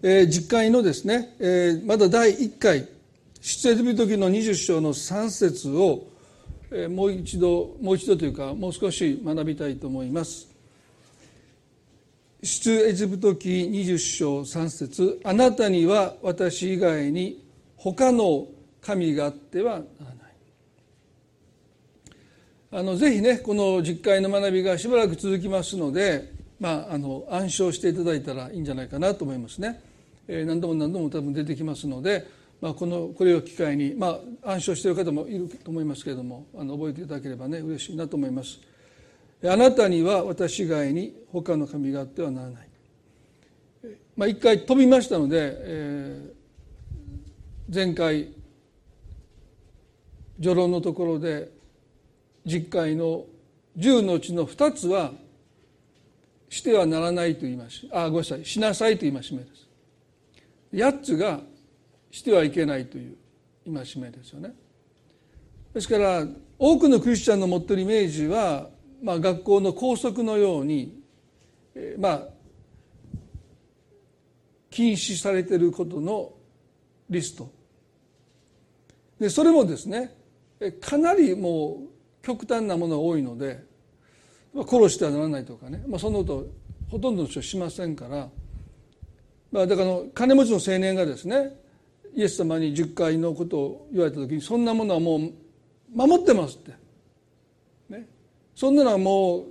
えー、実会のですね、えー、まだ第1回出エジプト記の20章の3節を、えー、もう一度もう一度というかもう少し学びたいと思います出エジプト記20章3節あなたには私以外に他の神があってはならない」あのぜひねこの実会の学びがしばらく続きますので、まあ、あの暗唱していただいたらいいんじゃないかなと思いますね。えー、何度も何度も多分出てきますので、まあ、このこれを機会に、まあ、暗唱している方もいると思いますけれどもあの覚えていただければね嬉しいなと思います。あなたには私以外に他の神があってはならない。まあ、一回飛びましたので、えー、前回序論のところで実会の10のうちの2つはしてはならないと言いましあごめんなさいしなさいと言いう戒めです8つがしてはいけないという戒めですよね。ですから多くのクリスチャンの持ってるイメージは、まあ、学校の校則のように、えー、まあ禁止されていることのリスト。でそれもですねかなりもう極端なものが多いので殺してはならないとかね、まあ、そんなことほとんどの人はしませんから、まあ、だから金持ちの青年がですねイエス様に10回のことを言われた時にそんなものはもう守ってますって、ね、そんなのはもう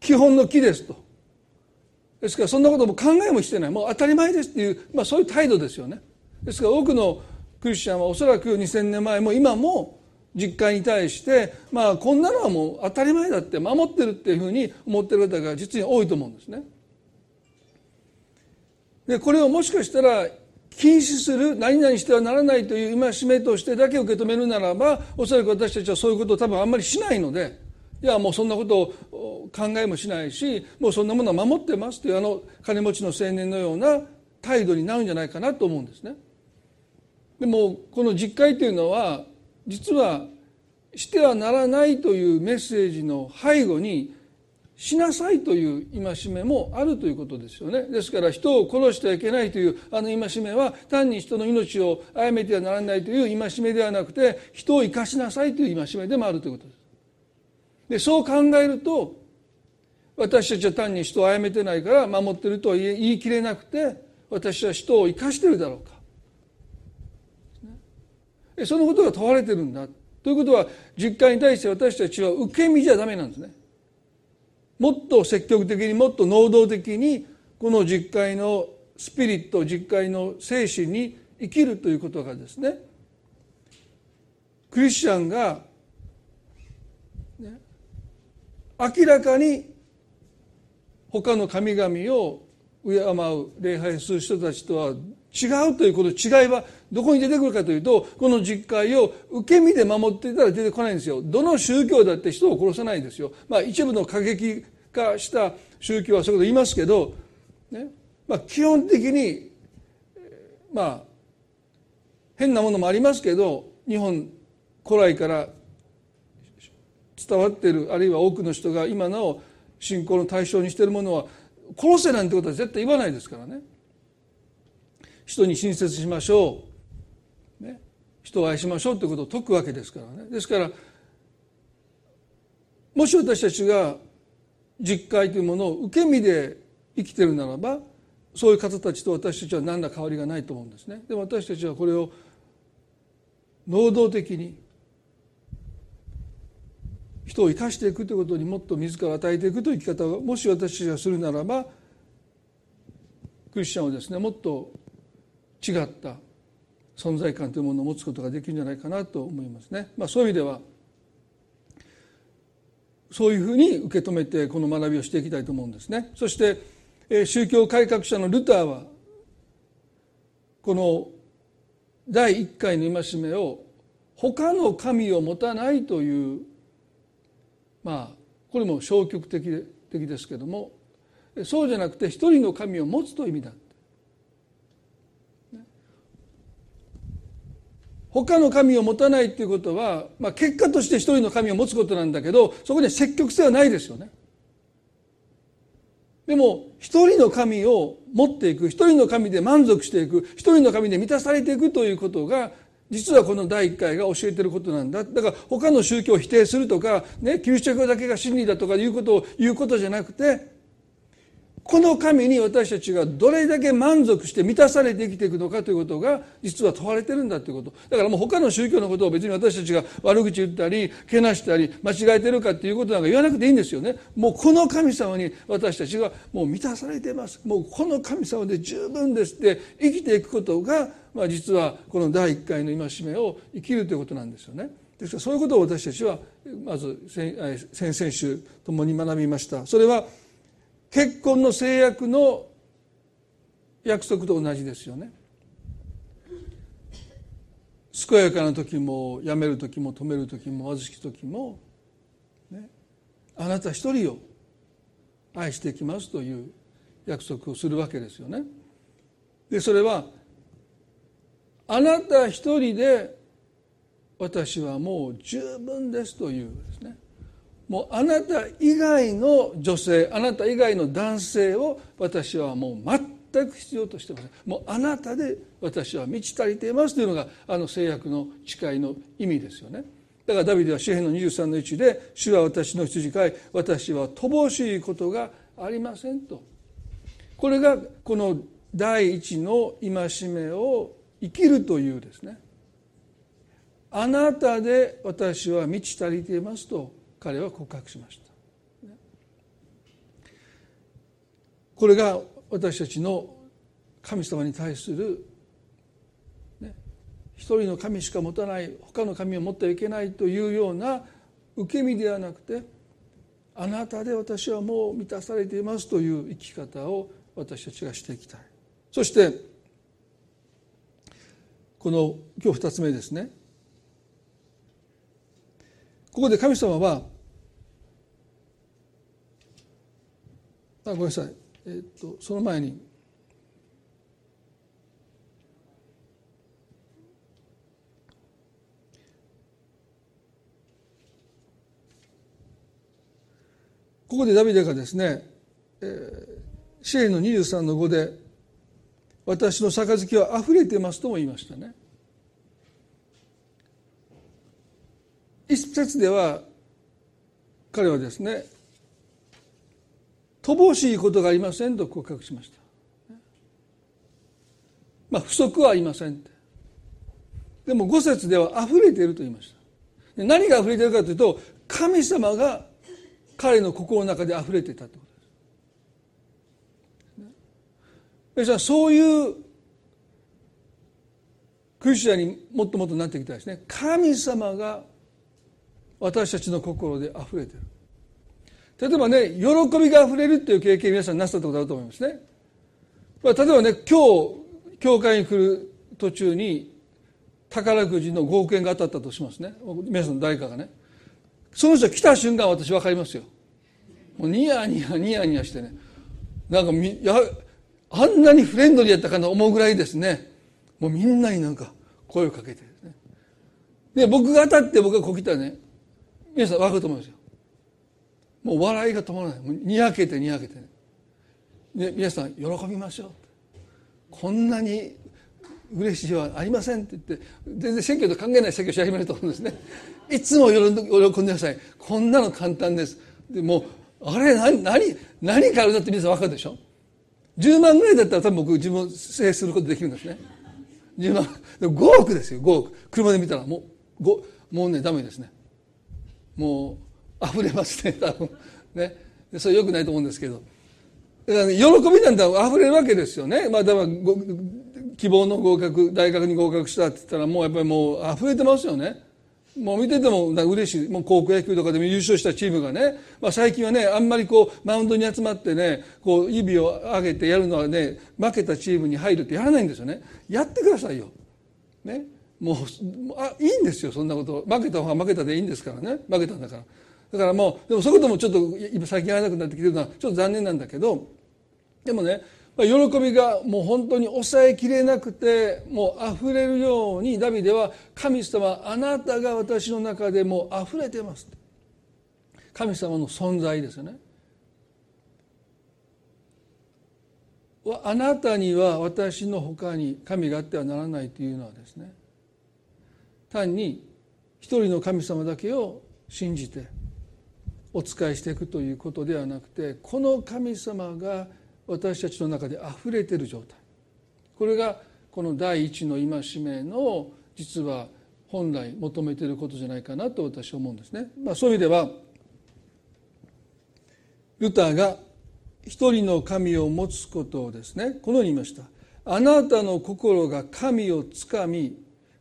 基本の木ですと。ですからそんなことも考えもしてない。もう当たり前ですっていう、まあ、そういう態度ですよね。ですから多くのクリスチャンはおそらく2000年前も今も実家に対してまあこんなのはもう当たり前だって守ってるっていうふうに思ってる方が実に多いと思うんですね。でこれをもしかしたら禁止する何々してはならないという戒めとしてだけ受け止めるならばおそらく私たちはそういうことを多分あんまりしないのでいやもうそんなことを考えもしないしもうそんなものは守ってますというあの金持ちの青年のような態度になるんじゃないかなと思うんですね。でもこの実会というのは実はしてはならないというメッセージの背後にしなさいという戒めもあるということですよね。ですから人を殺してはいけないというあの戒めは単に人の命を殺めてはならないという戒めではなくて人を生かしなさいという戒めでもあるということです。でそう考えると私たちは単に人を殺めてないから守ってるとは言い切れなくて私は人を生かしてるだろうか。そのことが問われてるんだ。ということは実会に対して私たちは受け身じゃダメなんですね。もっと積極的にもっと能動的にこの実会のスピリット実会の精神に生きるということがですねクリスチャンが、ね、明らかに他の神々を敬う礼拝する人たちとは違うということ違いはどこに出てくるかというとこの実会を受け身で守っていたら出てこないんですよ。どの宗教だって人を殺さないんですよ。まあ一部の過激化した宗教はそういうこと言いますけど、ね。まあ、基本的にまあ変なものもありますけど日本古来から伝わっているあるいは多くの人が今なお信仰の対象にしているものは殺せなんてことは絶対言わないですからね。人に親切しましょう、人を愛しましょうということを説くわけですからね。ですからもし私たちが実会というものを受け身で生きてるならばそういう方たちと私たちは何ら変わりがないと思うんですね。でも私たちはこれを能動的に人を生かしていくということにもっと自ら与えていくという生き方をもし私たちがするならばクリスチャンはですねもっと違った存在感というものを持つことができるんじゃないかなと思いますね。まあ、そういう意味ではそういうふうに受け止めてこの学びをしていきたいと思うんですね。そして宗教改革者のルターはこの第1回の戒めを他の神を持たないというまあこれも消極的的ですけどもそうじゃなくて一人の神を持つという意味だ他の神を持たないっていうことは、まあ、結果として一人の神を持つことなんだけどそこには積極性はないですよね。でも一人の神を持っていく一人の神で満足していく一人の神で満たされていくということが実はこの第一回が教えてることなんだだから他の宗教を否定するとか、ね、キリスト教だけが真理だとかいうことを言うことじゃなくてこの神に私たちがどれだけ満足して満たされて生きていくのかということが実は問われてるんだということだからもう他の宗教のことを別に私たちが悪口言ったりけなしたり間違えてるかっていうことなんか言わなくていいんですよねもうこの神様に私たちがもう満たされていますもうこの神様で十分ですって生きていくことが、まあ、実はこの第一回の戒めを生きるということなんですよね。ですからそういうことを私たちはまず先々週共に学びました。それは結婚の制約の約束と同じですよね。健やかな時もやめる時も止める時も貧しき時も、ね、あなた一人を愛してきますという約束をするわけですよね。でそれはあなた一人で私はもう十分ですというですね。もうあなた以外の女性あなた以外の男性を私はもう全く必要としてません。もうあなたで私は満ち足りていますというのがあの制約の誓いの意味ですよね。だからダビデは詩篇の23の1で「主は私の羊飼い私は乏しいことがありません」と。これがこの第一の戒めを生きるというですね。あなたで私は満ち足りていますと。彼は告白しました。これが私たちの神様に対する、ね、一人の神しか持たない他の神を持ってはいけないというような受け身ではなくてあなたで私はもう満たされていますという生き方を私たちがしていきたい。そしてこの今日二つ目ですね。ここで神様はあごめんなさい、え、っとその前にここでダビデがですね、えー、シェイの23の5で「私の杯は溢れてます」とも言いましたね。一節では彼はですね乏しいことがありませんと告白しました。まあ不足はありませんでも五節では溢れていると言いました。何が溢れているかというと神様が彼の心の中で溢れていたということです。そういうクリスチャンにもっともっとなっていきたいですね。神様が私たちの心で溢れてる。例えばね喜びが溢れるっていう経験皆さんなさったことあると思いますね、まあ、例えばね今日教会に来る途中に宝くじの5億円が当たったとしますね。皆さん誰かがね。その人来た瞬間私分かりますよ。もうニヤニヤニヤニヤしてね。なんかみやあんなにフレンドリーやったかな思うぐらいですね。もうみんなになんか声をかけてでね。で僕が当たって僕がこう来たね。皆さん分かると思いますよ。もう笑いが止まらない。もうにやけてにやけてね。皆さん喜びましょう。こんなに嬉しいはありませんって言って全然選挙と関係ない選挙し始めると思うんですね。いつも喜んでください。こんなの簡単です。でもあれ何何何かあるだって皆さん分かるでしょ。10万ぐらいだったら多分僕自分を制することできるんですね。10万。5億ですよ5億。車で見たらもうもうねダメですね。もう溢れますね多分。ね。それよくないと思うんですけど、喜びなんて溢れるわけですよね。まあだから希望の合格大学に合格したって言ったらもうやっぱりもう溢れてますよね。もう見てても嬉しい。もう高校野球とかでも優勝したチームがね、まあ、最近はねあんまりこうマウンドに集まってねこう指を上げてやるのはね負けたチームに入るってやらないんですよね。やってくださいよ。ね。もうあいいんですよそんなこと。負けた方が負けたでいいんですからね。負けたんだから。だからもうでもそういうこともちょっと今最近やらなくなってきてるのはちょっと残念なんだけどでもね喜びがもう本当に抑えきれなくてもう溢れるようにダビデは「神様あなたが私の中でもう溢れてます」神様の存在ですよね。あなたには私のほかに神があってはならないというのはですね単に一人の神様だけを信じてお仕えしていくということではなくてこの神様が私たちの中であふれている状態これがこの第一の戒めの実は本来求めていることじゃないかなと私は思うんですね。まあ、そういう意味ではルターが一人の神を持つことをですねこのように言いました。あなたの心が神をつかみ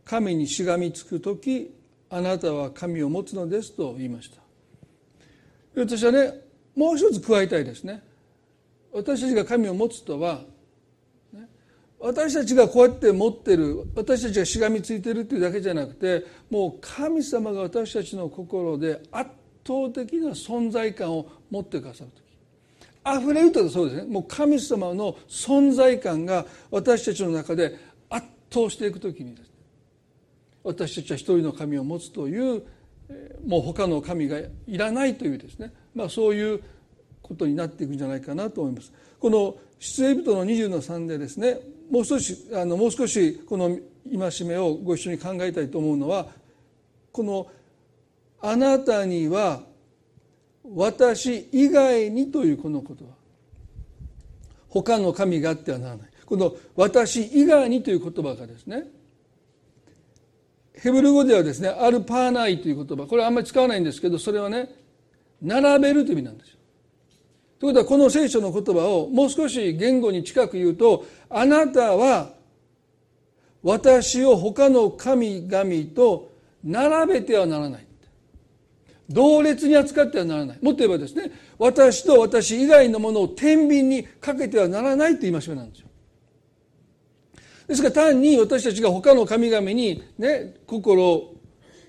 神にしがみつく時あなたは神を持つのですと言いました。私はねもう一つ加えたいですね。私たちが神を持つとは私たちがこうやって持ってる私たちがしがみついてるっていうだけじゃなくてもう神様が私たちの心で圧倒的な存在感を持ってくださる時。溢れるとそうですね。もう神様の存在感が私たちの中で圧倒していく時にです私たちは一人の神を持つというもう他の神がいらないというですね、まあ、そういうことになっていくんじゃないかなと思います。この出エビトの20の3でですねもう少しあのもう少しこの戒めをご一緒に考えたいと思うのはこの「あなたには私以外に」というこのことは他の神があってはならないこの「私以外に」という言葉がですねヘブル語ではですねアルパーナイという言葉。これはあんまり使わないんですけどそれはね並べるという意味なんですよ。ということはこの聖書の言葉をもう少し言語に近く言うとあなたは私を他の神々と並べてはならない。同列に扱ってはならない。もっと言えばですね私と私以外のものを天秤にかけてはならないという戒めなんですよ。ですから単に私たちが他の神々にね心を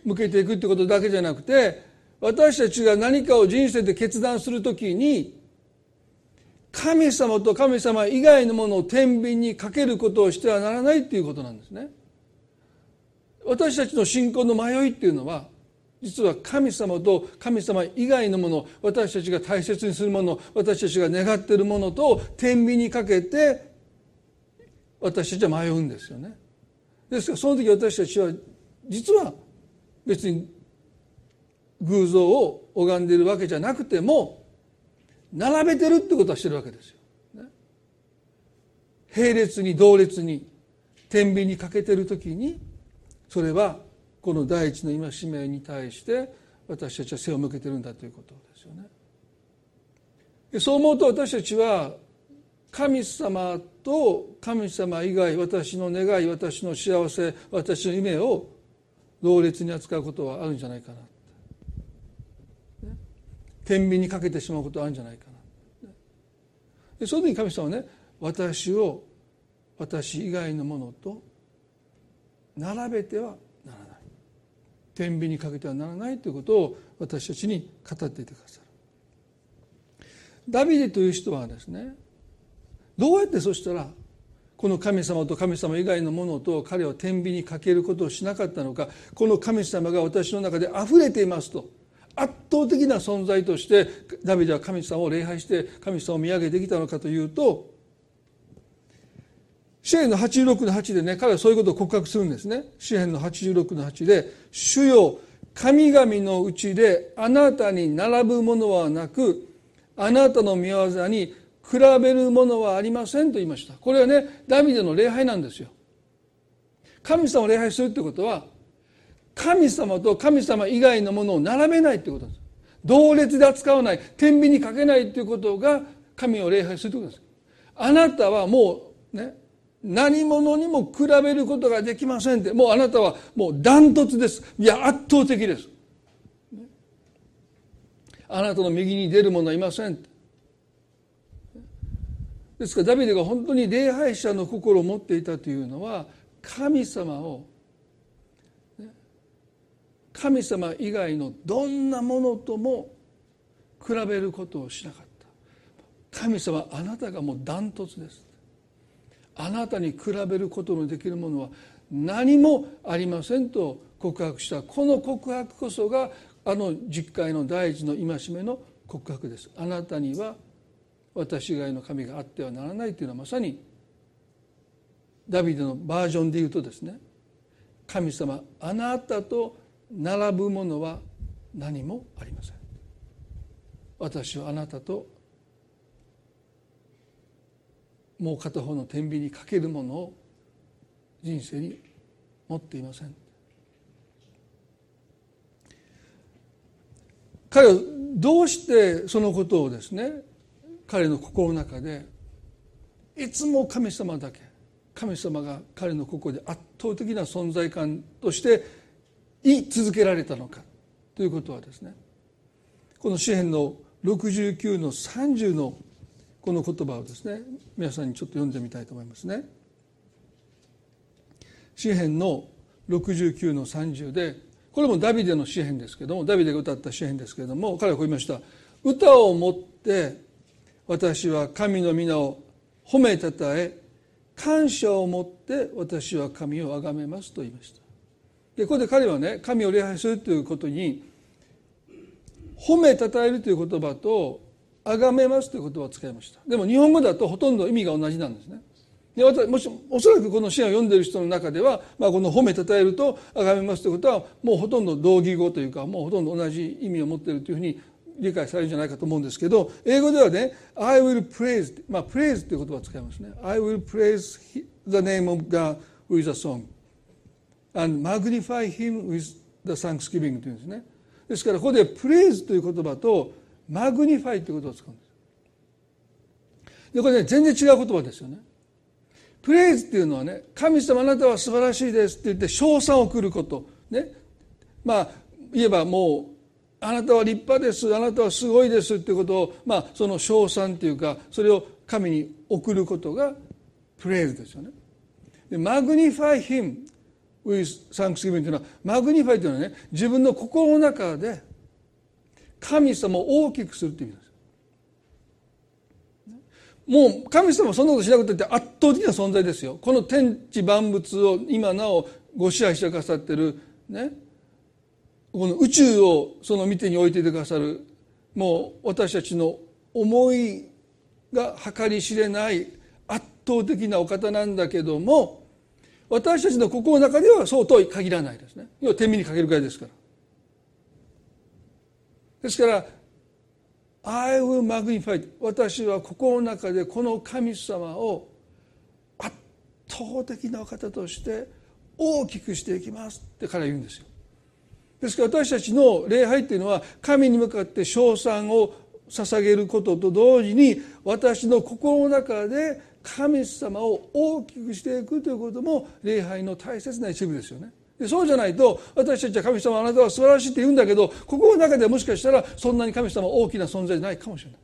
向けていくってことだけじゃなくて私たちが何かを人生で決断するときに神様と神様以外のものを天秤にかけることをしてはならないっていうことなんですね。私たちの信仰の迷いっていうのは実は神様と神様以外のもの私たちが大切にするもの私たちが願っているものと天秤にかけて私たちは迷うんですよねですからその時私たちは実は別に偶像を拝んでいるわけじゃなくても並べてるってことはしてるわけですよ。並列に同列に天秤にかけてる時にそれはこの第一の戒めに対して私たちは背を向けてるんだということですよね。そう思うと私たちは神様と神様以外私の願い私の幸せ私の夢を同列に扱うことはあるんじゃないかな。天秤にかけてしまうことはあるんじゃないかな。でその時に神様はね私を私以外のものと並べてはならない。天秤にかけてはならないということを私たちに語っていてくださる。ダビデという人はですねどうやってそしたらこの神様と神様以外のものと彼は天秤にかけることをしなかったのかこの神様が私の中で溢れていますと圧倒的な存在としてダビデは神様を礼拝して神様を見上げてきたのかというと詩篇の86の8でね彼はそういうことを告白するんですね。詩篇の86の8で「主よ神々のうちであなたに並ぶものはなくあなたの御業に比べるものはありませんと言いました。これはねダビデの礼拝なんですよ。神様を礼拝するってことは神様と神様以外のものを並べないってことです。同列で扱わない天秤にかけないっていうことが神を礼拝するってことです。あなたはもうね何者にも比べることができませんって。もうあなたはもうダントツです。いや圧倒的です。あなたの右に出る者はいませんですからダビデが本当に礼拝者の心を持っていたというのは神様を神様以外のどんなものとも比べることをしなかった。神様あなたがもうダントツです。あなたに比べることのできるものは何もありませんと告白した。この告白こそがあの実会の第一の戒めの告白です。あなたには私以外の神があってはならないというのはまさにダビデのバージョンで言うとですね神様あなたと並ぶものは何もありません。私はあなたともう片方の天秤にかけるものを人生に持っていません。彼はどうしてそのことをですね彼の心の中でいつも神様だけ神様が彼の心で圧倒的な存在感として言い続けられたのかということはですねこの詩篇の69の30のこの言葉をですね皆さんにちょっと読んでみたいと思いますね。詩篇の69の30でこれもダビデの詩篇ですけどもダビデが歌った詩篇ですけれども彼はこう言いました「歌をもって私は神の皆を褒めたたえ感謝を持って私は神を崇めます」と言いました。でここで彼はね神を礼拝するということに褒めたたえるという言葉と崇めますという言葉を使いました。でも日本語だとほとんど意味が同じなんですね。で私もしおそらくこの詩を読んでいる人の中では、まあ、この褒めたたえると崇めますということはもうほとんど同義語というかもうほとんど同じ意味を持っているというふうに理解されるんじゃないかと思うんですけど英語ではね「I will praise」まあ「praise」という言葉を使いますね「I will praise the name of God with a song and magnify him with the thanksgiving」というんですね。ですからここで「praise」という言葉と「magnify」ということを使うんです。でこれね全然違う言葉ですよね。プレイズっていうのはね神様あなたは素晴らしいですって言って称賛を送ること。ね。まあ言えばもうあなたは立派ですあなたはすごいですっていうことをまあその称賛っていうかそれを神に送ることが praise ですよね。でマグニファイ him with thanksgiving というのは magnify というのはね自分の心の中で神様を大きくするという意味です。もう神様そんなことしなくてって圧倒的な存在ですよこの天地万物を今なおご支配してくださってるねこの宇宙をその見てに置いていてくださるもう私たちの思いが計り知れない圧倒的なお方なんだけども私たちの心の中ではそうとは限らないですね。要は天秤にかけるぐらいですから。ですから I will magnify 私は心の中でこの神様を圧倒的なお方として大きくしていきますって彼は言うんですよ。ですから私たちの礼拝っていうのは神に向かって称賛を捧げることと同時に私の心の中で神様を大きくしていくということも礼拝の大切な一部ですよね。そうじゃないと私たちは神様あなたは素晴らしいって言うんだけど心の中ではもしかしたらそんなに神様大きな存在じゃないかもしれない。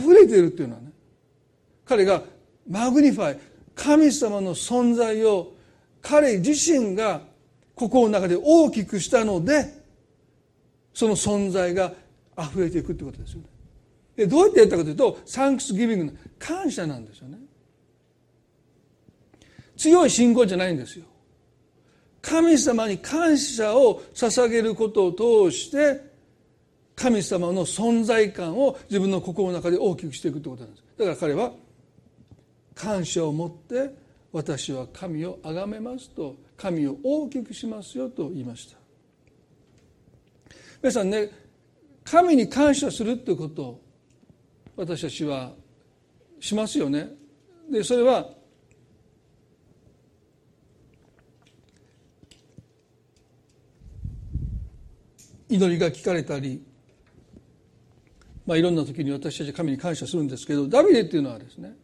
溢れているっていうのはね彼が magnify 神様の存在を彼自身が心の中で大きくしたのでその存在が溢れていくってことですよね。でどうやってやったかというと thanksgiving の感謝なんですよね。強い信仰じゃないんですよ。神様に感謝を捧げることを通して神様の存在感を自分の心の中で大きくしていくということなんです。だから彼は感謝を持って私は神を崇めますと神を大きくしますよと言いました。皆さんね神に感謝するということを私たちはしますよね。でそれは祈りが聞かれたり、まあ、いろんな時に私たち神に感謝するんですけどダビデっていうのはですね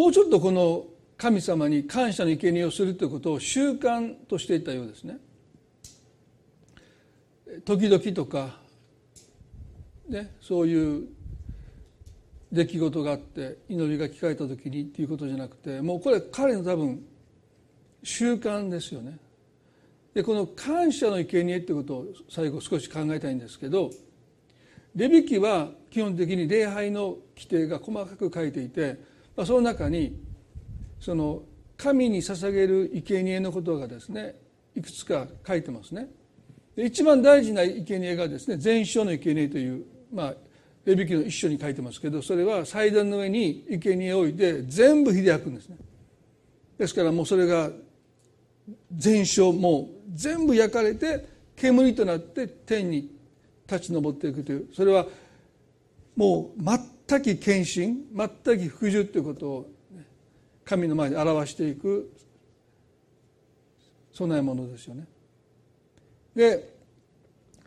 もうちょっとこの神様に感謝の生贄をするということを習慣としていたようですね。時々とか、ね、そういう出来事があって祈りが聞かれた時にっていうことじゃなくてもうこれ彼の多分習慣ですよね。でこの感謝の生贄ってことを最後少し考えたいんですけどレビ記は基本的に礼拝の規定が細かく書いていて、まあ、その中にその神に捧げる生贄のことがですねいくつか書いてますね。一番大事な生贄がですね全焼の生贄という、まあ、レビキの一緒に書いてますけどそれは祭壇の上に生贄を置いて全部火で焼くんですねですからもうそれが全焼もう全部焼かれて煙となって天に立ち上っていくというそれはもう全く献身全く服従ということを神の前に表していく備え物ですよね。で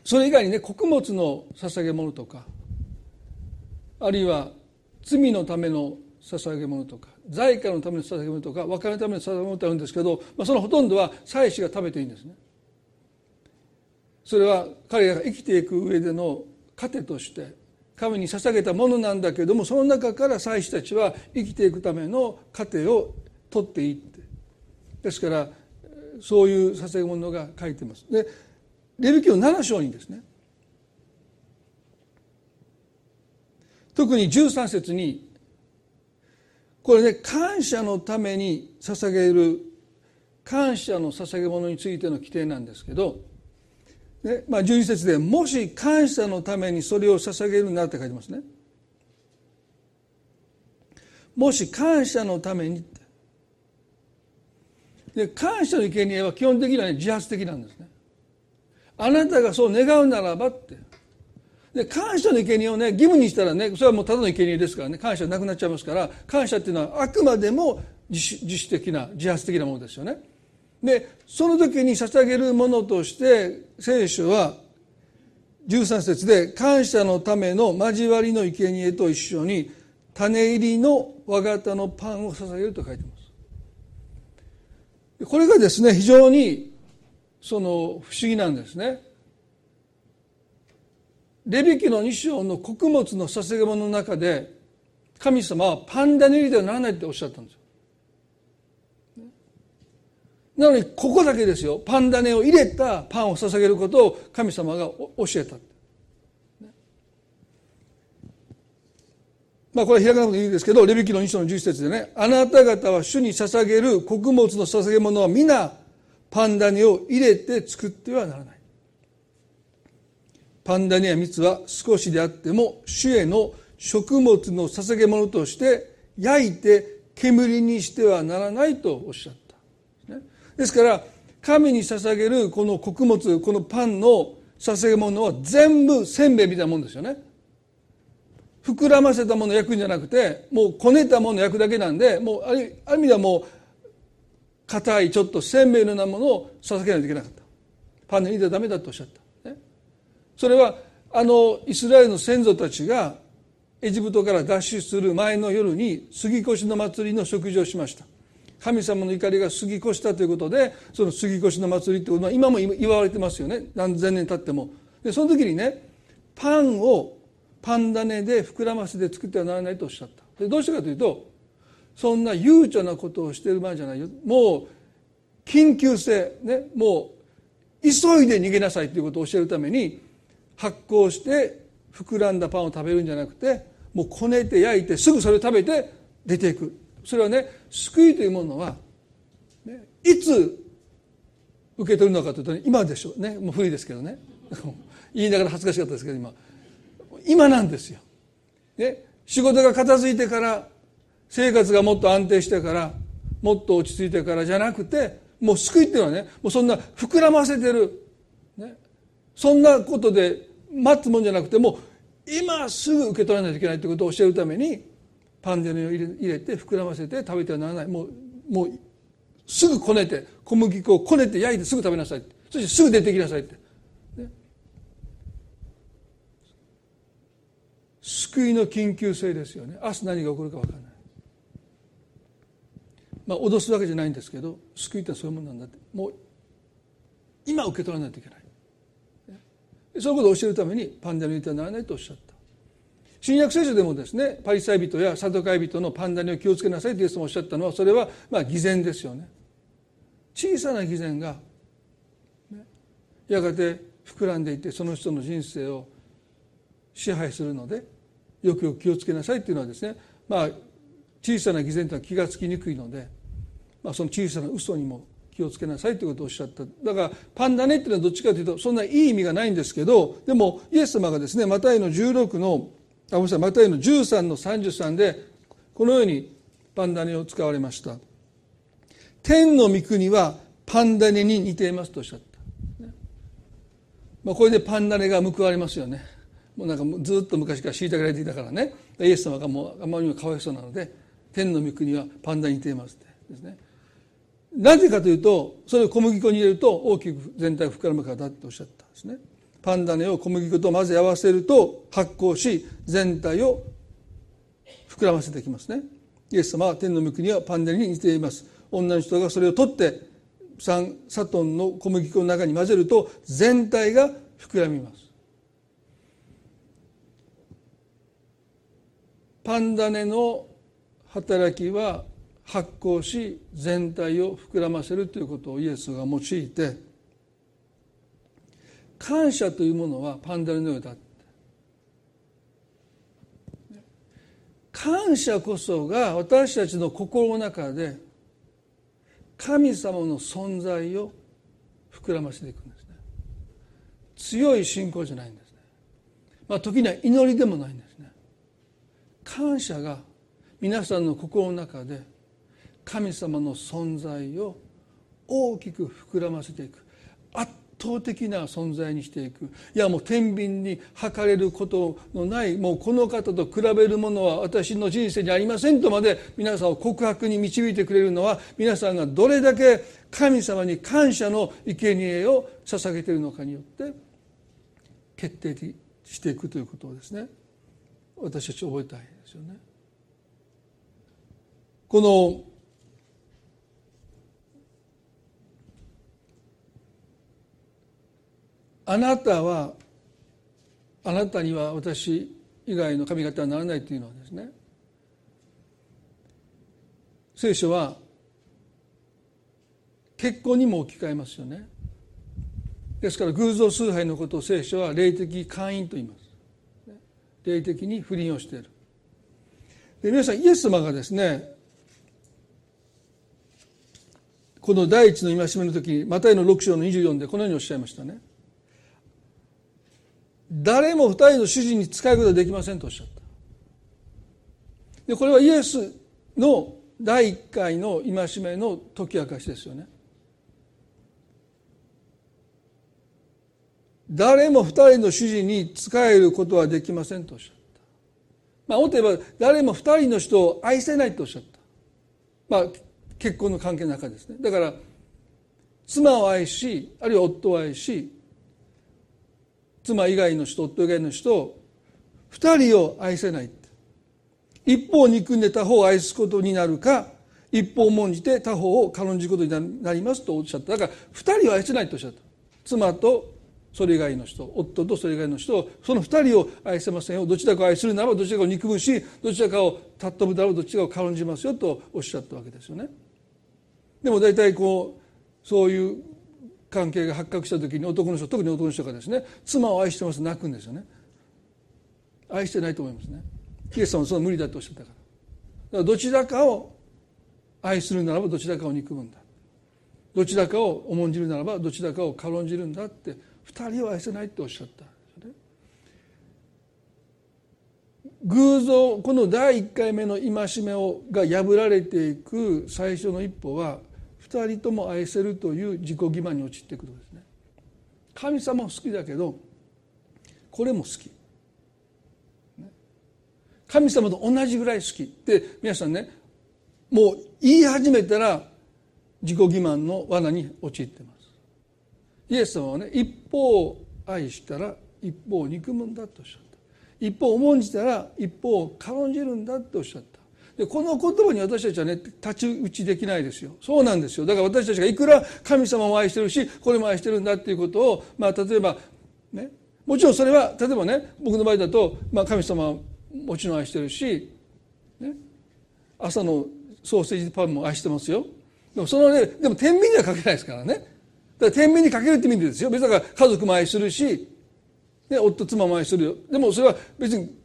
それ以外にね穀物の捧げ物とかあるいは罪のための捧げ物とか財貨のための捧げ物とか別れのための捧げ物ってあるんですけど、まあ、そのほとんどは祭司が食べていいんですね。それは彼らが生きていく上での糧として神に捧げたものなんだけどもその中から祭司たちは生きていくための糧を取っていってですからそういう捧げ物が書いてます。でレビキオ7章にですね特に13節にこれね感謝のために捧げる感謝の捧げ物についての規定なんですけど、ねまあ、11節で「もし感謝のためにそれを捧げるな」って書いてますね。もし感謝のためにで感謝の生贄は基本的には、ね、自発的なんですね。あなたがそう願うならばってで感謝の生贄をね義務にしたらねそれはもうただの生贄ですからね感謝なくなっちゃいますから感謝っていうのはあくまでも自主的な自発的なものですよね。でその時に捧げるものとして聖書は13節で感謝のための交わりの生贄と一緒に種入りの和型のパンを捧げると書いてます。これがですね非常にその不思議なんですね。レビキの2章の穀物の捧げ物の中で神様はパンダネリではならないっておっしゃったんですよ。なのにここだけですよ。パンダネを入れたパンを捧げることを神様が教えた。まあこれは開かなくていいですけどレビキの2章の11節でねあなた方は主に捧げる穀物の捧げ物は皆パンダネを入れて作ってはならない。パンダネや蜜は少しであっても主への食物の捧げ物として焼いて煙にしてはならないとおっしゃった。ですから神に捧げるこの穀物このパンの捧げ物は全部せんべいみたいなもんですよね。膨らませたものを焼くんじゃなくてもうこねたものを焼くだけなんでもうある意味ではもう硬いちょっと鮮明のようなものを捧げないといけなかった。パンに入れたらダメだとおっしゃった、ね、それはあのイスラエルの先祖たちがエジプトから脱出する前の夜に杉越の祭りの食事をしました。神様の怒りが過ぎ越したということでその杉越しの祭りってことは今も祝われてますよね。何千年経っても。でその時にねパンをパン種で膨らませて作ってはならないとおっしゃった。でどうしてかというとそんな悠長なことをしてる場合じゃないよ。もう緊急性ねもう急いで逃げなさいということを教えるために発酵して膨らんだパンを食べるんじゃなくてもうこねて焼いてすぐそれを食べて出ていく。それはね救いというものは、ね、いつ受け取るのかというと、ね、今でしょう。ねもう古いですけどね。言いながら恥ずかしかったですけど今。今なんですよ、ね、仕事が片付いてから生活がもっと安定してからもっと落ち着いてからじゃなくてもう救いっていうのはねもうそんな膨らませてる、ね、そんなことで待つもんじゃなくてもう今すぐ受け取らないといけないということを教えるためにパンデネを入れて膨らませて食べてはならない。もうもうすぐこねて小麦粉をこねて焼いてすぐ食べなさいそしてすぐ出てきなさいって、救いの緊急性ですよね。明日何が起こるか分からない。まあ、脅すわけじゃないんですけど救いってそういうものなんだって。もう今受け取らないといけない。そういうことを教えるためにパンダに入れてはならないとおっしゃった。新約聖書でもですねパリサイ人やサドカイ人のパンダにを気をつけなさいとイエスもおっしゃったのはそれはまあ偽善ですよね。小さな偽善が、やがて膨らんでいってその人の人生を支配するのでよくよく気をつけなさいっていうのはですねまあ小さな偽善というのは気がつきにくいので、まあ、その小さな嘘にも気をつけなさいということをおっしゃった。だからパンダネっていうのはどっちかというとそんないい意味がないんですけどでもイエス様がですねマタイの16のあごめんなさい。マタイの13の33でこのようにパンダネを使われました。天の御国はパンダネに似ていますとおっしゃった、まあ、これでパンダネが報われますよね。もうなんかずっと昔から虐げられていたからね。イエス様がもうあまりにもかわいそうなので天の御国はパンダに似ていますって。ですね。なぜかというとそれを小麦粉に入れると大きく全体が膨らむからだとおっしゃったんですね。パンダネを小麦粉と混ぜ合わせると発酵し全体を膨らませてきますね。イエス様は天の御国はパンダネに似ています。女の人がそれを取ってサトンの小麦粉の中に混ぜると全体が膨らみます。パンダネの働きは発酵し全体を膨らませるということをイエスが用いて感謝というものはパンダネのようだって。感謝こそが私たちの心の中で神様の存在を膨らませていくんですね。強い信仰じゃないんですね。まあ時には祈りでもないんですね。感謝が皆さんの心の中で神様の存在を大きく膨らませていく。圧倒的な存在にしていくいやもう天秤に測れることのないもうこの方と比べるものは私の人生にありませんとまで皆さんを告白に導いてくれるのは皆さんがどれだけ神様に感謝の生贄を捧げているのかによって決定していくということをですね私たち覚えたいですよね。このあなたはあなたには私以外の神方はならないというのはですね。聖書は結婚にも置き換えますよね。ですから偶像崇拝のことを聖書は霊的会員と言います。霊的に不倫をしている。で皆さんイエス様がですねこの第一の戒めの時マタイの6章の24でこのようにおっしゃいましたね。誰も二人の主人に使うことはできませんとおっしゃった。でこれはイエスの第一回の戒めの解き明かしですよね。誰も二人の主人に仕えることはできませんとおっしゃった。まあもっと言えば誰も二人の人を愛せないとおっしゃった。まあ結婚の関係の中ですね。だから妻を愛しあるいは夫を愛し妻以外の人夫以外の人二人を愛せない一方憎んで他方を愛すことになるか一方重んじて他方を軽んじることになりますとおっしゃった。だから二人を愛せないとおっしゃった。妻とそれ以外の人夫とそれ以外の人その二人を愛せませんよ。どちらかを愛するならばどちらかを憎むしどちらかを尊ぶだろうどちらかを軽んじますよとおっしゃったわけですよね。でも大体こうそういう関係が発覚した時に男の人特に男の人がですね妻を愛してます泣くんですよね。愛してないと思いますね。イエス様はその無理だとおっしゃったから。だからどちらかを愛するならばどちらかを憎むんだ。どちらかを重んじるならばどちらかを軽んじるんだって二人を愛せないっておっしゃった。偶像この第一回目の戒めをが破られていく最初の一歩は二人とも愛せるという自己欺瞞に陥っていくことですね。神様も好きだけどこれも好き。神様と同じぐらい好き。で皆さんねもう言い始めたら自己欺瞞の罠に陥ってます。イエス様はね一方を愛したら一方憎むんだとおっしゃった。一方重んじたら一方軽んじるんだとおっしゃった。でこの言葉に私たちはね太刀打ちできないですよ。そうなんですよ。だから私たちがいくら神様を愛してるしこれも愛してるんだっていうことをまあ例えばねもちろんそれは例えばね僕の場合だと、まあ、神様はもちろん愛してるし、ね、朝のソーセージパンも愛してますよ。でもそのねでも天秤にはかけないですからね。だから天秤にかけるって意味ですよ。別にだから家族も愛するし、ね、夫妻も愛するよ。でもそれは別に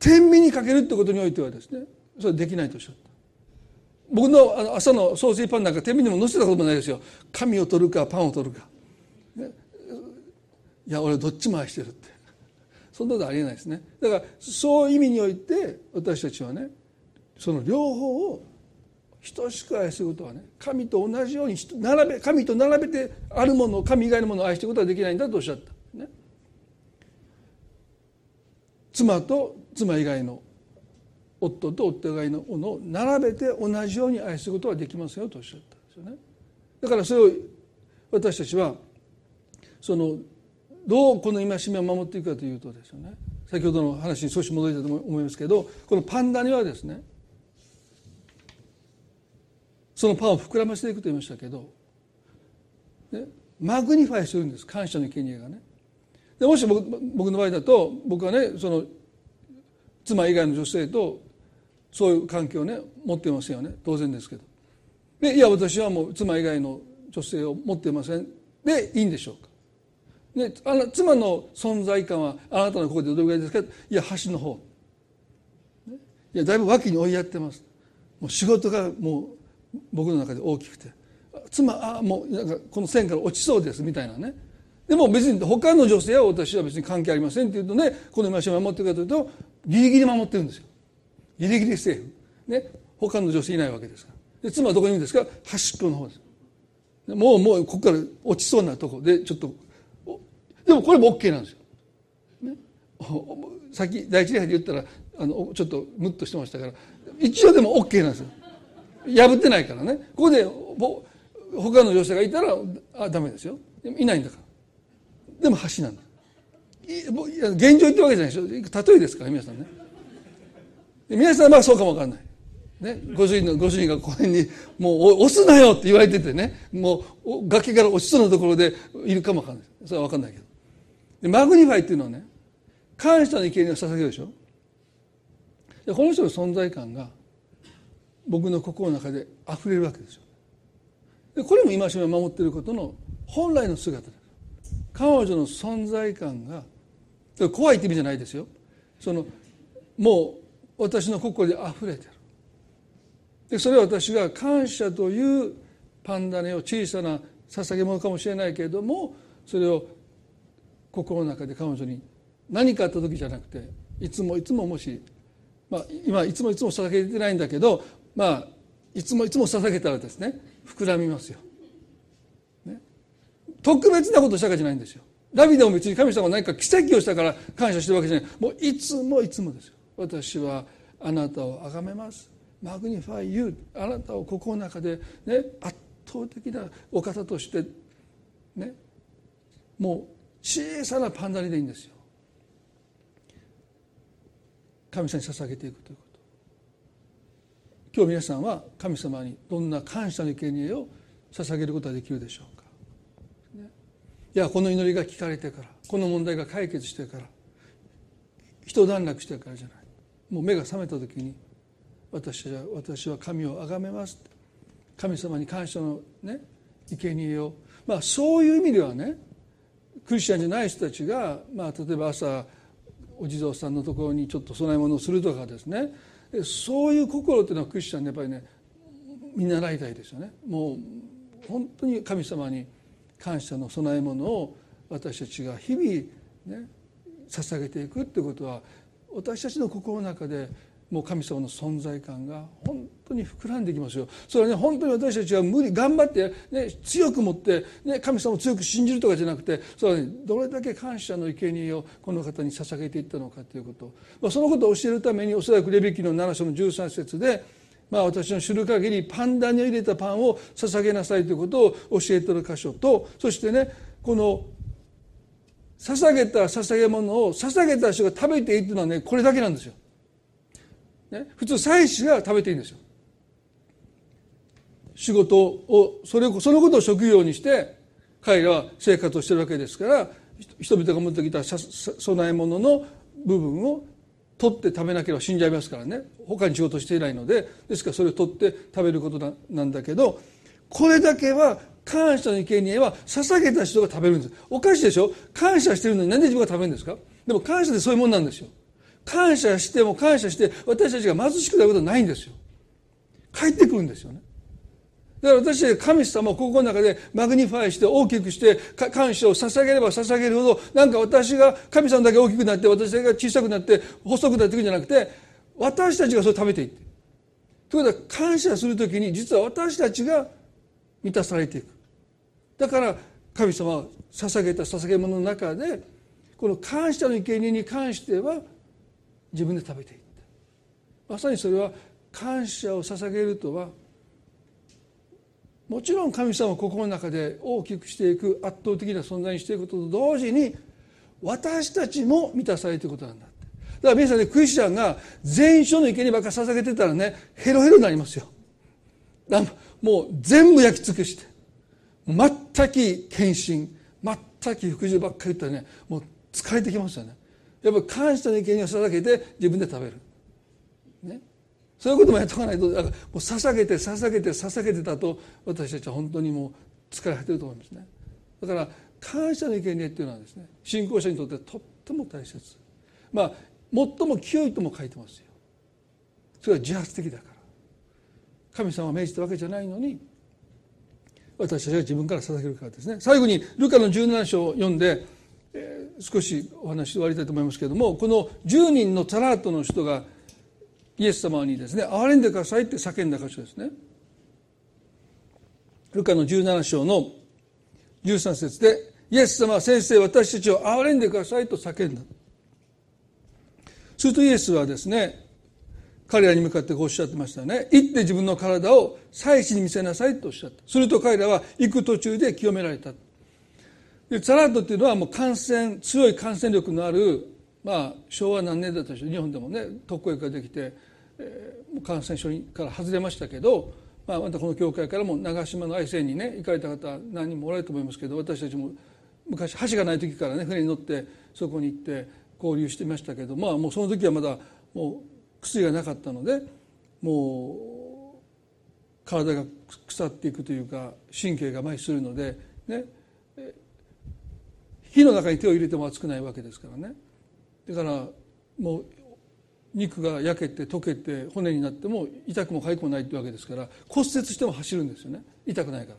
天秤にかけるってことにおいてはですねそれはできないとおっしゃった。僕のあの朝の総水パンなんか手秤にも載せたこともないですよ。紙を取るかパンを取るか、ね、いや俺どっちも愛してるって。そんなことありえないですね。だからそういう意味において私たちはねその両方を等しく愛することはね神と同じように並べ神と並べてあるものを神以外のものを愛していくことはできないんだとおっしゃった、ね、妻と妻以外の夫と夫以外のものを並べて同じように愛することはできませんよとおっしゃったんですよね。だからそれを私たちはそのどうこの戒めを守っていくかというとですよね。先ほどの話に少し戻りたいと思いますけどこのパン種はですねそのパンを膨らませていくと言いましたけど、ね、 magnify するんです。感謝の生贄がね。でもし僕僕の場合だと僕はねその妻以外の女性とそういう関係をね持ってませんよね。当然ですけど。でいや私はもう妻以外の女性を持ってません。でいいんでしょうか。ね、あの妻の存在感はあなたのここでどれぐらいですか？いや橋の方、いやだいぶ脇に追いやってます。もう仕事がもう僕の中で大きくて。妻あもうなんかこの線から落ちそうです。みたいなね。でも別に他の女性は私は別に関係ありませんって言うとねこの戒めを守ってるかというとギリギリ守ってるんですよ。ギリギリセーフ。ね。他の女性いないわけですから。で妻はどこにいるんですか？端っこの方です。もうもうここから落ちそうなとこ。でちょっとでもこれも OK なんですよ、ね、さっき第一礼拝で言ったらあのちょっとムッとしてましたから。一応でも OK なんですよ。破ってないからね。ここで他の女性がいたらあダメですよ。いないんだから。でも橋なんだ。現状言ってるわけじゃないでしょ。例えですから皆さんね。皆さんはそうかもわかんない。ね、ご主人のご主人がこの辺にもう押すなよって言われててね。もう崖から落ちそうなところでいるかもわかんない。それはわかんないけど。で magnify っていうのはね感謝の生贄を捧げるでしょ。でこの人の存在感が僕の心の中で溢れるわけですよでこれも戒めを守っていることの本来の姿です彼女の存在感が怖いって意味じゃないですよ。そのもう私の心で溢れてる。でそれは私が感謝というパンダネを小さな捧げ物かもしれないけれどもそれを心の中で彼女に何かあった時じゃなくていつもいつももし、まあ、今いつもいつも捧げてないんだけどまあいつもいつも捧げたらですね膨らみますよ、特別なことしたかじゃないんですよ。ダビデも別に神様が何か奇跡をしたから感謝してるわけじゃない。もういつもいつもですよ。私はあなたを崇めます。マグニファイユー。あなたを心の中で、ね、圧倒的なお方としてねもう小さなパンダリでいいんですよ。神様に捧げていくということ。今日皆さんは神様にどんな感謝の生贄を捧げることができるでしょうか、いやこの祈りが聞かれてからこの問題が解決してから一段落してからじゃない。もう目が覚めた時に私は私は神を崇めます神様に感謝のね生贄を。まあそういう意味ではねクリスチャンじゃない人たちが、まあ、例えば朝お地蔵さんのところにちょっと供え物をするとかですね。そういう心っていうのはクリスチャンでやっぱりね見習いたいですよね。もう本当に神様に感謝の供え物を私たちが日々ね捧げていくってことは私たちの心の中でもう神様の存在感が本当に膨らんでいきますよ。それはね本当に私たちは無理頑張って、ね、強く持って、ね、神様を強く信じるとかじゃなくてそれは、ね、どれだけ感謝の生贄をこの方に捧げていったのかということ、まあ、そのことを教えるためにおそらくレビキの7章の13節でまあ、私の知る限りパンダに入れたパンを捧げなさいということを教えている箇所とそしてねこの捧げた捧げ物を捧げた人が食べていいというのはねこれだけなんですよ。ね、普通祭司が食べていいんですよ仕事をそれそのことを職業にして彼らは生活をしてるわけですから人々が持ってきた供え物の部分を取って食べなければ死んじゃいますからね。他に仕事していないので。ですからそれを取って食べることなんだけどこれだけは感謝の生贄は捧げた人が食べるんです。おかしいでしょ？感謝してるのに何で自分が食べるんですか？でも感謝ってそういうもんなんですよ。感謝しても感謝して私たちが貧しくなることはないんですよ。帰ってくるんですよね。だから私は神様を心の中で magnify して大きくして感謝を捧げれば捧げるほどなんか私が神様だけ大きくなって私が小さくなって細くなっていくんじゃなくて私たちがそれを食べていって。ということは感謝するときに実は私たちが満たされていく。だから神様は捧げた捧げ物の中でこの感謝の生贄に関しては自分で食べていった。まさにそれは感謝を捧げるとはもちろん神様を心の中で大きくしていく圧倒的な存在にしていくことと同時に私たちも満たされていくことなんだだから皆さんねクリスチャンが全書の生贄ばっか捧げてたらねヘロヘロになりますよ。もう全部焼き尽くして全き献身全き服従ばっかり言ったらねもう疲れてきますよね。やっぱり感謝の生贄を捧げて自分で食べる。ね。そういうこともやっとかないとだからもう捧げて捧げて捧げてたと私たちは本当にもう疲れ果てると思いますね。だから感謝の生贄っていうのはですね信仰者にとってとっても大切。まあ最も清いとも書いてますよ。それは自発的だから。神様が命じたわけじゃないのに私たちが自分から捧げるからですね。最後にルカの17章を読んで、えー、少しお話終わりたいと思いますけれどもこの10人のタラートの人がイエス様にですね憐れんでくださいって叫んだ箇所ですね。ルカの17章の13節でイエス様は先生私たちを憐れんでくださいと叫んだ。するとイエスはですね彼らに向かってこうおっしゃってましたね。行って自分の体を祭司に見せなさいとおっしゃった。すると彼らは行く途中で清められた。でサラットっていうのはもう感染強い感染力のあるまあ昭和何年だったでしょう。日本でもね特効薬ができて感染症から外れましたけど、まあ、またこの教会からも長島の愛生にね行かれた方何人もおられると思いますけど私たちも昔橋がない時からね船に乗ってそこに行って交流してましたけどまあもうその時はまだもう薬がなかったのでもう体が腐っていくというか神経が麻痺するのでね火の中に手を入れても熱くないわけですからね。だからもう肉が焼けて溶けて骨になっても痛くも痒くもないってわけですから骨折しても走るんですよね。痛くないから。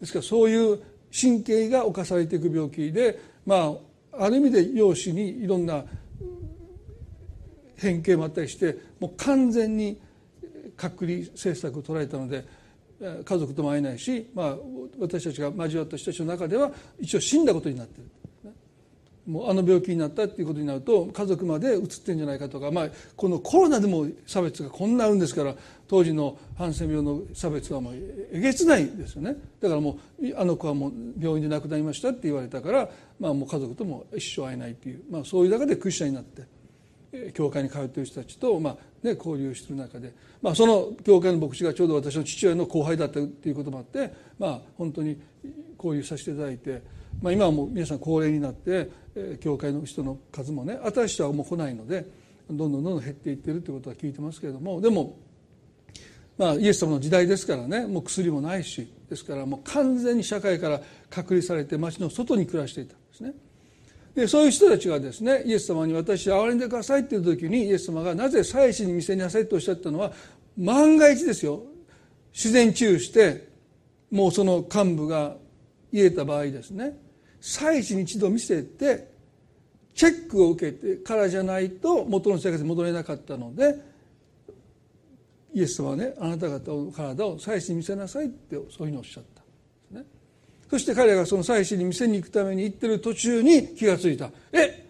ですからそういう神経が侵されていく病気でまあある意味で容姿にいろんな変形もあったりしてもう完全に隔離政策を取られたので家族とも会えないし、まあ、私たちが交わった人たちの中では一応死んだことになっている。もうあの病気になったっていうことになると家族までうつってんじゃないかとか、まあ、このコロナでも差別がこんなあるんですから当時のハンセン病の差別はもうえげつないですよね。だからもうあの子はもう病院で亡くなりましたって言われたから、まあ、もう家族とも一生会えないっていう、まあ、そういう中でクリスチャンになって教会に通っている人たちと、まあね、交流している中で、まあ、その教会の牧師がちょうど私の父親の後輩だったっていうこともあって、まあ、本当に交流させていただいて、まあ、今はもう皆さん高齢になって教会の人の数もね新しい人はもう来ないのでどんどんどんどん減っていってるということは聞いてますけれどもでも、まあ、イエス様の時代ですからねもう薬もないしですからもう完全に社会から隔離されて町の外に暮らしていたんですね。でそういう人たちがですねイエス様に私憐れんでくださいっていう時にイエス様がなぜ祭司に見せなさいとおっしゃったのは万が一ですよ自然治癒してもうその幹部が言えた場合ですね祭司に一度見せてチェックを受けてからじゃないと元の生活に戻れなかったのでイエス様はねあなた方の体を祭司に見せなさいってそういうふうにおっしゃったね、そして彼がその祭司に店に行くために行ってる途中に気が付いた。え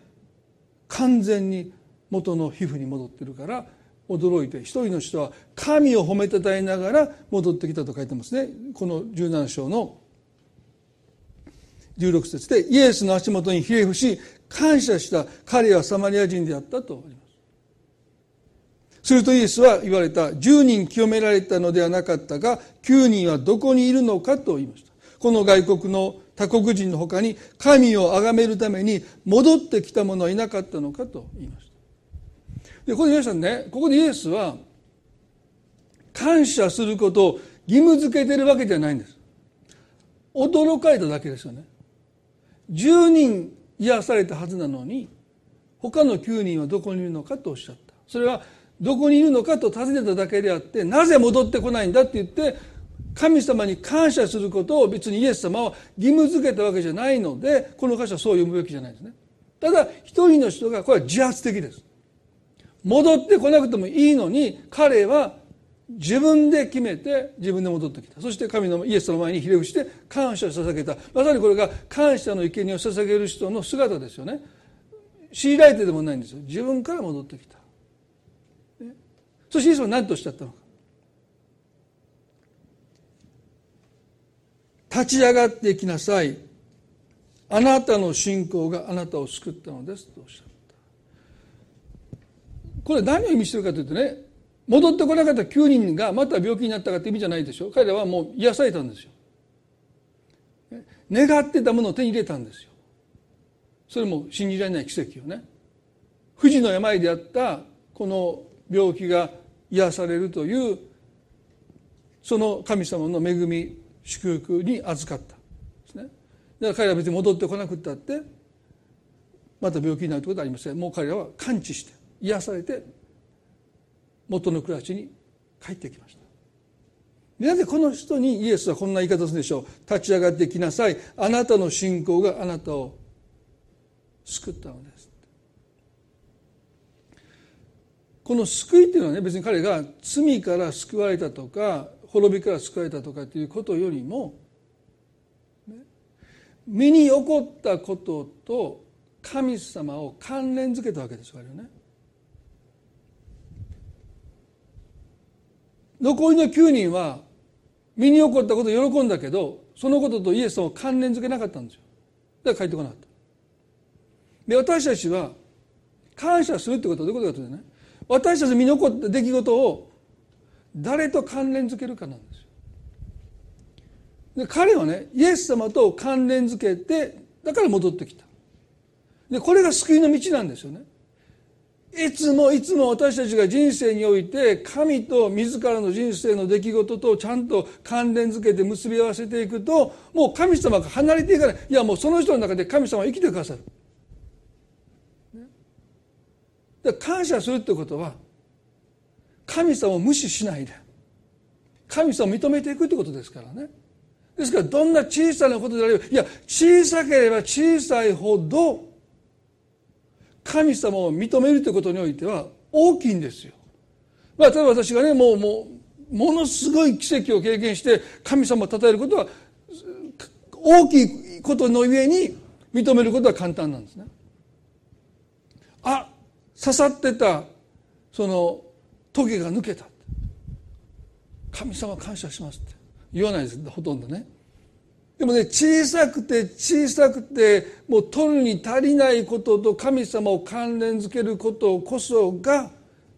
完全に元の皮膚に戻ってるから驚いて一人の人は神を褒めたたえながら戻ってきたと書いてますね。この17章の16節でイエスの足元にひれ伏し感謝した彼はサマリア人であったとあります。するとイエスは言われた10人清められたのではなかったが9人はどこにいるのかと言いました。この外国の他国人のほかに神を崇めるために戻ってきた者はいなかったのかと言いました。でここで皆さんねここでイエスは感謝することを義務付けてるわけじゃないんです。驚かれただけですよね。10人癒されたはずなのに他の9人はどこにいるのかとおっしゃった。それはどこにいるのかと尋ねただけであってなぜ戻ってこないんだって言って神様に感謝することを別にイエス様は義務付けたわけじゃないのでこの箇所はそう読むべきじゃないですね。ただ一人の人がこれは自発的です。戻ってこなくてもいいのに彼は自分で決めて自分で戻ってきた。そして神のイエスの前にひれ伏して感謝を捧げた。まさにこれが感謝の生贄を捧げる人の姿ですよね。強いられてでもないんですよ。自分から戻ってきた、そしてイエスは何とおっしゃったのか。立ち上がっていきなさい。あなたの信仰があなたを救ったのですとおっしゃった。これ何を意味してるかというとね戻ってこなかった9人がまた病気になったかって意味じゃないでしょ。彼らはもう癒されたんですよ。願ってたものを手に入れたんですよ。それも信じられない奇跡をね。不治の病であったこの病気が癒されるというその神様の恵み祝福に預かったですね。だから彼らは別に戻ってこなくったってまた病気になるということはありません。もう彼らは完治して癒されて元の暮らしに帰ってきました。なぜこの人にイエスはこんな言い方するんでしょう。立ち上がってきなさい。あなたの信仰があなたを救ったのです。この救いっていうのはね別に彼が罪から救われたとか滅びから救われたとかっていうことよりも、身に起こったことと神様を関連づけたわけですよね。残りの9人は身に起こったことを喜んだけどそのこととイエスを関連づけなかったんですよ。だから帰ってこなかった。で私たちは感謝するってことはどういうことかというとね私たち身に起こった出来事を誰と関連づけるかなんですよ。で彼はねイエス様と関連づけてだから戻ってきた。でこれが救いの道なんですよね。いつもいつも私たちが人生において神と自らの人生の出来事とちゃんと関連づけて結び合わせていくともう神様が離れていかないいやもうその人の中で神様は生きてくださる。で感謝するってことは神様を無視しないで神様を認めていくってことですからね。ですからどんな小さなことであればいや小さければ小さいほど神様を認めるということにおいては大きいんですよ。まあ、例えば私がねもうもうものすごい奇跡を経験して神様を称えることは大きいことの上に認めることは簡単なんですね。あ刺さってたそのトゲが抜けた神様感謝しますって言わないですほとんどね。でもね小さくて小さくてもう取るに足りないことと神様を関連づけることこそが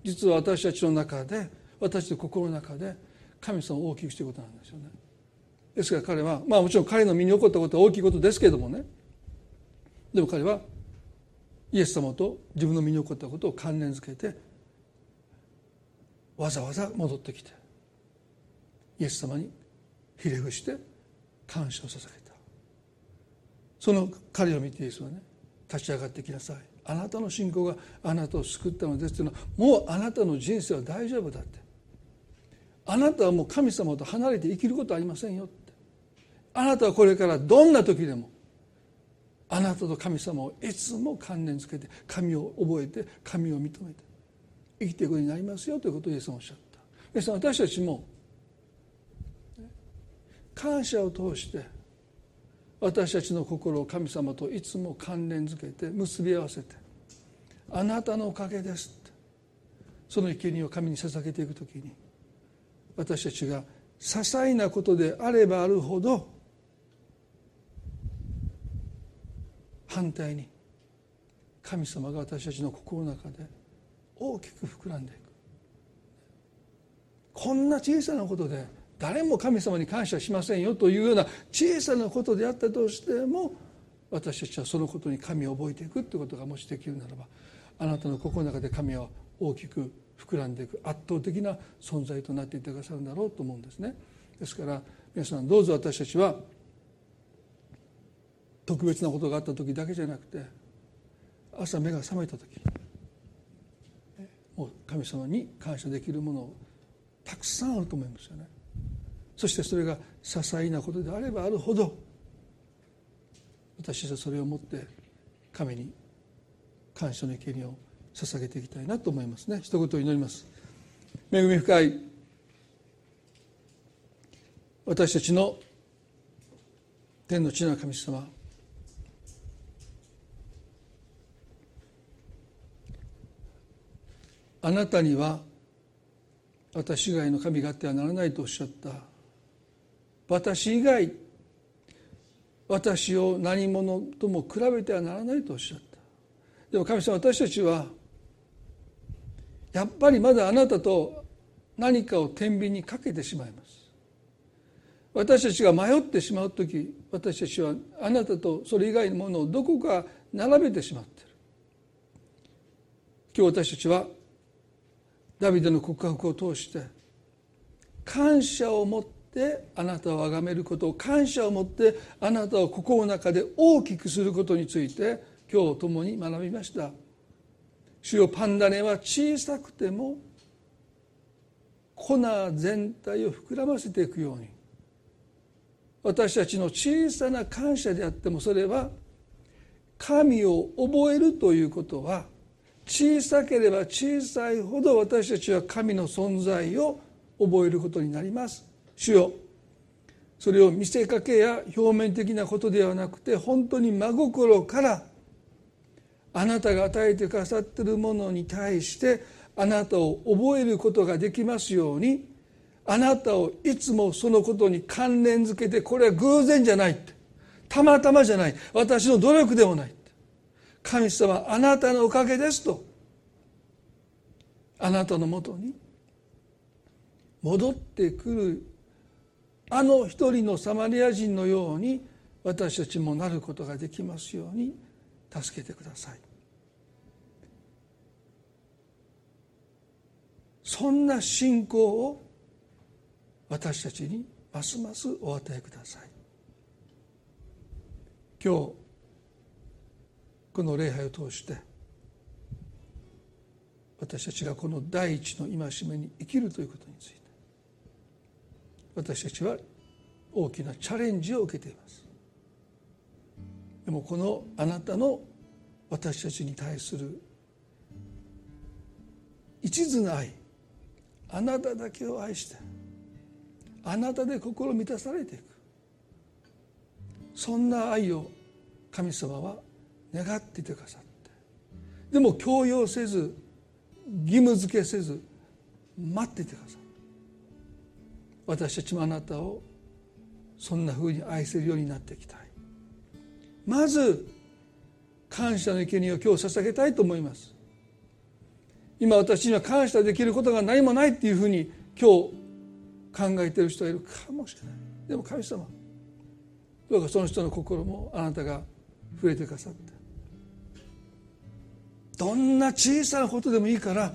実は私たちの中で私の心の中で神様を大きくしていることなんですよね。ですから彼はまあもちろん彼の身に起こったことは大きいことですけれどもねでも彼はイエス様と自分の身に起こったことを関連づけてわざわざ戻ってきてイエス様にひれ伏して感謝を捧げた。その彼を見てイエスはね立ち上がってきなさい。あなたの信仰があなたを救ったのですというのはもうあなたの人生は大丈夫だって。あなたはもう神様と離れて生きることはありませんよって。あなたはこれからどんな時でもあなたと神様をいつも関連づけて神を覚えて神を認めて生きていくようになりますよということをイエスはおっしゃった。皆さん私たちも感謝を通して私たちの心を神様といつも関連づけて結び合わせてあなたのおかげですってその生贄を神に捧げていく時に私たちが些細なことであればあるほど反対に神様が私たちの心の中で大きく膨らんでいく。こんな小さなことで誰も神様に感謝しませんよというような小さなことであったとしても私たちはそのことに神を覚えていくということがもしできるならばあなたの心の中で神は大きく膨らんでいく圧倒的な存在となっていってくださるんだろうと思うんですね。ですから皆さんどうぞ私たちは特別なことがあった時だけじゃなくて朝目が覚めた時もう神様に感謝できるものたくさんあると思いますよねそしてそれが些細なことであればあるほど私はそれを持って神に感謝の生贄を捧げていきたいなと思いますね。一言祈ります。恵み深い私たちの天の地の神様あなたには私以外の神があってはならないとおっしゃった私以外私を何者とも比べてはならないとおっしゃった。でも神様私たちはやっぱりまだあなたと何かを天秤にかけてしまいます。私たちが迷ってしまう時私たちはあなたとそれ以外のものをどこか並べてしまっている。今日私たちはダビデの告白を通して感謝を持ってあなたを崇めることを感謝を持ってあなたを心の中で大きくすることについて今日共に学びました。主よパンダネは小さくても粉全体を膨らませていくように。私たちの小さな感謝であってもそれは神を覚えるということは小さければ小さいほど私たちは神の存在を覚えることになります。主よ。それを見せかけや表面的なことではなくて本当に真心からあなたが与えてくださっているものに対してあなたを覚えることができますようにあなたをいつもそのことに関連づけてこれは偶然じゃないってたまたまじゃない私の努力でもない神様あなたのおかげですとあなたのもとに戻ってくるあの一人のサマリア人のように私たちもなることができますように助けてください。そんな信仰を私たちにますますお与えください。今日この礼拝を通して私たちがこの第一の戒めに生きるということについて私たちは大きなチャレンジを受けています。でもこのあなたの私たちに対する一途な愛あなただけを愛してあなたで心満たされていく。そんな愛を神様は願っていてくださって。でも強要せず義務付けせず待っていてくださる私たちもあなたをそんなふうに愛せるようになっていきたい。まず感謝の生贄を今日捧げたいと思います。今私には感謝できることが何もないっていうふうに今日考えている人がいるかもしれない。でも神様どうかその人の心もあなたが触れてくださって。どんな小さなことでもいいから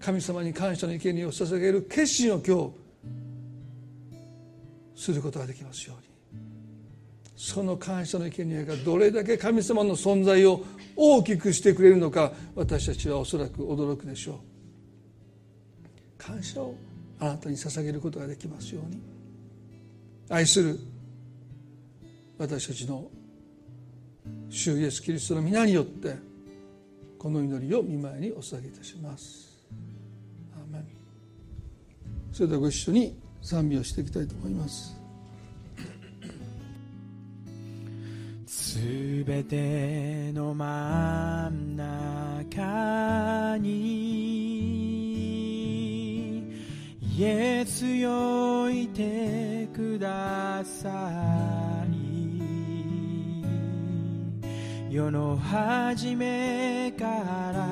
神様に感謝の生贄を捧げる決心を今日することができますように。その感謝の生贄がどれだけ神様の存在を大きくしてくれるのか私たちはおそらく驚くでしょう。感謝をあなたに捧げることができますように。愛する私たちの主イエスキリストの皆によってこの祈りを見舞いにお捧げいたします。それではご一緒に賛美をしていきたいと思います。すべての真ん中にイエスよいてください世の初めから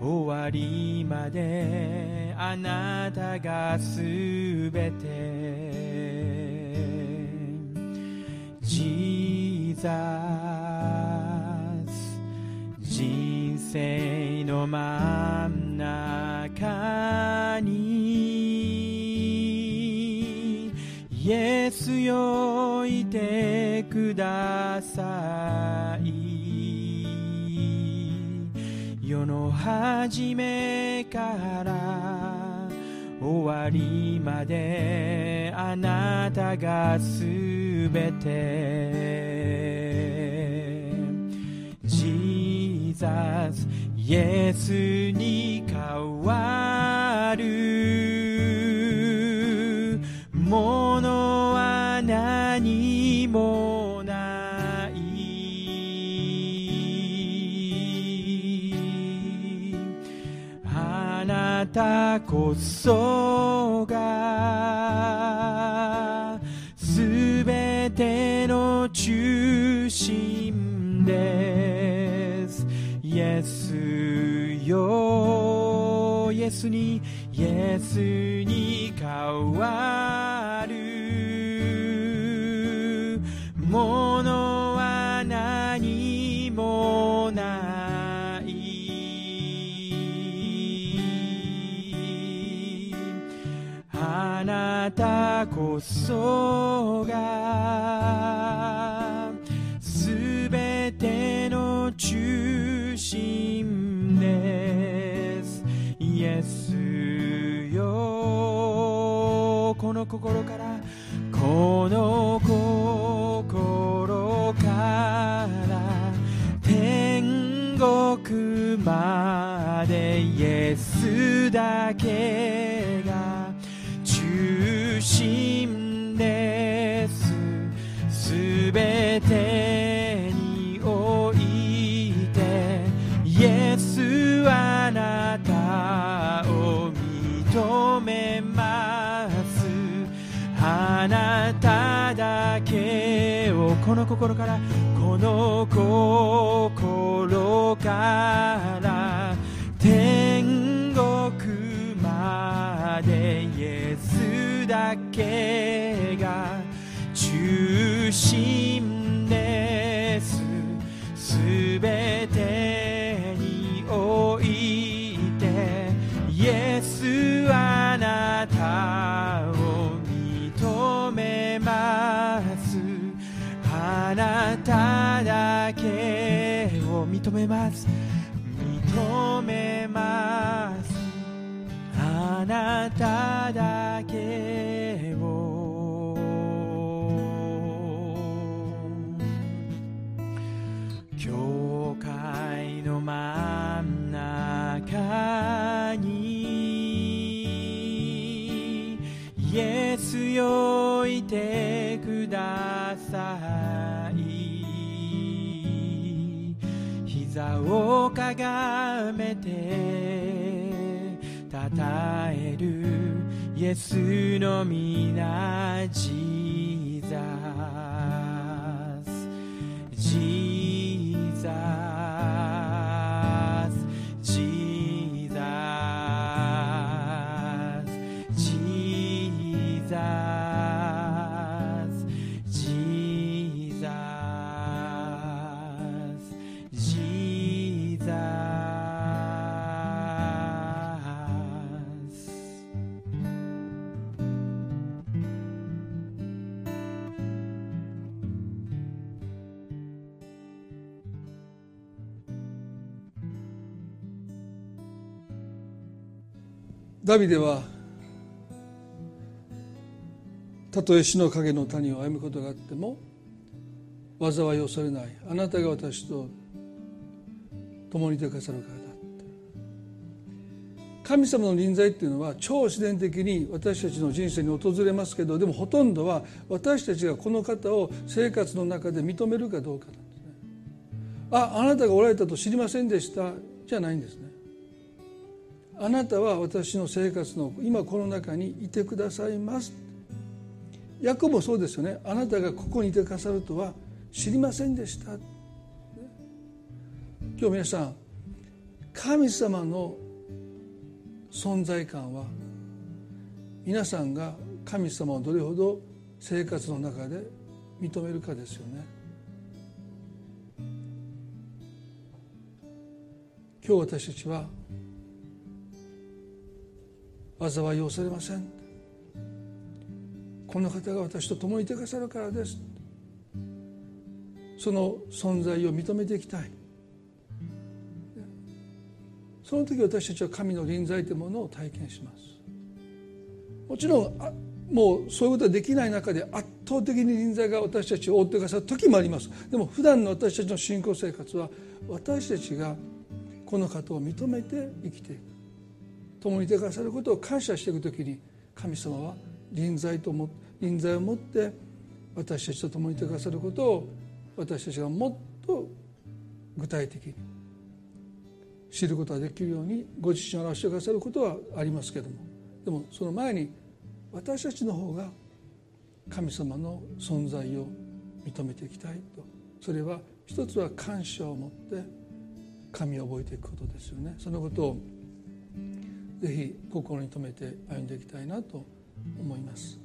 終わりまであなたがすべて。ジーザス人生の真ん中に。イエスよいてください。世の始めから終わりまであなたがすべて。ジーザスイエスに変わる。ものたこそがすべての中心です。イエスよイエスにイエスに変わる。ものなたこそがすべての中心ですイエスよこの心からこの心から天国までイエスだけ。この心からこの心から天国までイエスだけが中心です。すべてあなただけを認めます。認めます。あなただけを。教会の真ん中にイエスよ。膝をかがめてたたえるイエスの皆ジーザスダビデはたとえ死の影の谷を歩むことがあっても災いを恐れない。あなたが私と共にいてくださるからだ神様の臨在っていうのは超自然的に私たちの人生に訪れますけどでもほとんどは私たちがこの方を生活の中で認めるかどうかなんですね。ああなたがおられたと知りませんでした。じゃないんですね。あなたは私の生活の今この中にいてくださいます。ヤコもそうですよね。あなたがここにいてくださるとは知りませんでした。今日皆さん神様の存在感は皆さんが神様をどれほど生活の中で認めるかですよね。今日私たちは災いを恐れません。この方が私と共にいてくださるからです。その存在を認めていきたい。その時私たちは神の臨在というものを体験します。もちろんあもうそういうことができない中で圧倒的に臨在が私たちを覆ってくださる時もあります。でも普段の私たちの信仰生活は私たちがこの方を認めて生きていく。共にいてくださることを感謝していく時に神様は臨在とも臨在を持って私たちと共にいてくださることを私たちがもっと具体的に知ることができるようにご自身を表してくださることはありますけども。でもその前に私たちの方が神様の存在を認めていきたいと。それは一つは感謝を持って神を覚えていくことですよね。そのことをぜひ心に留めて歩んでいきたいなと思います。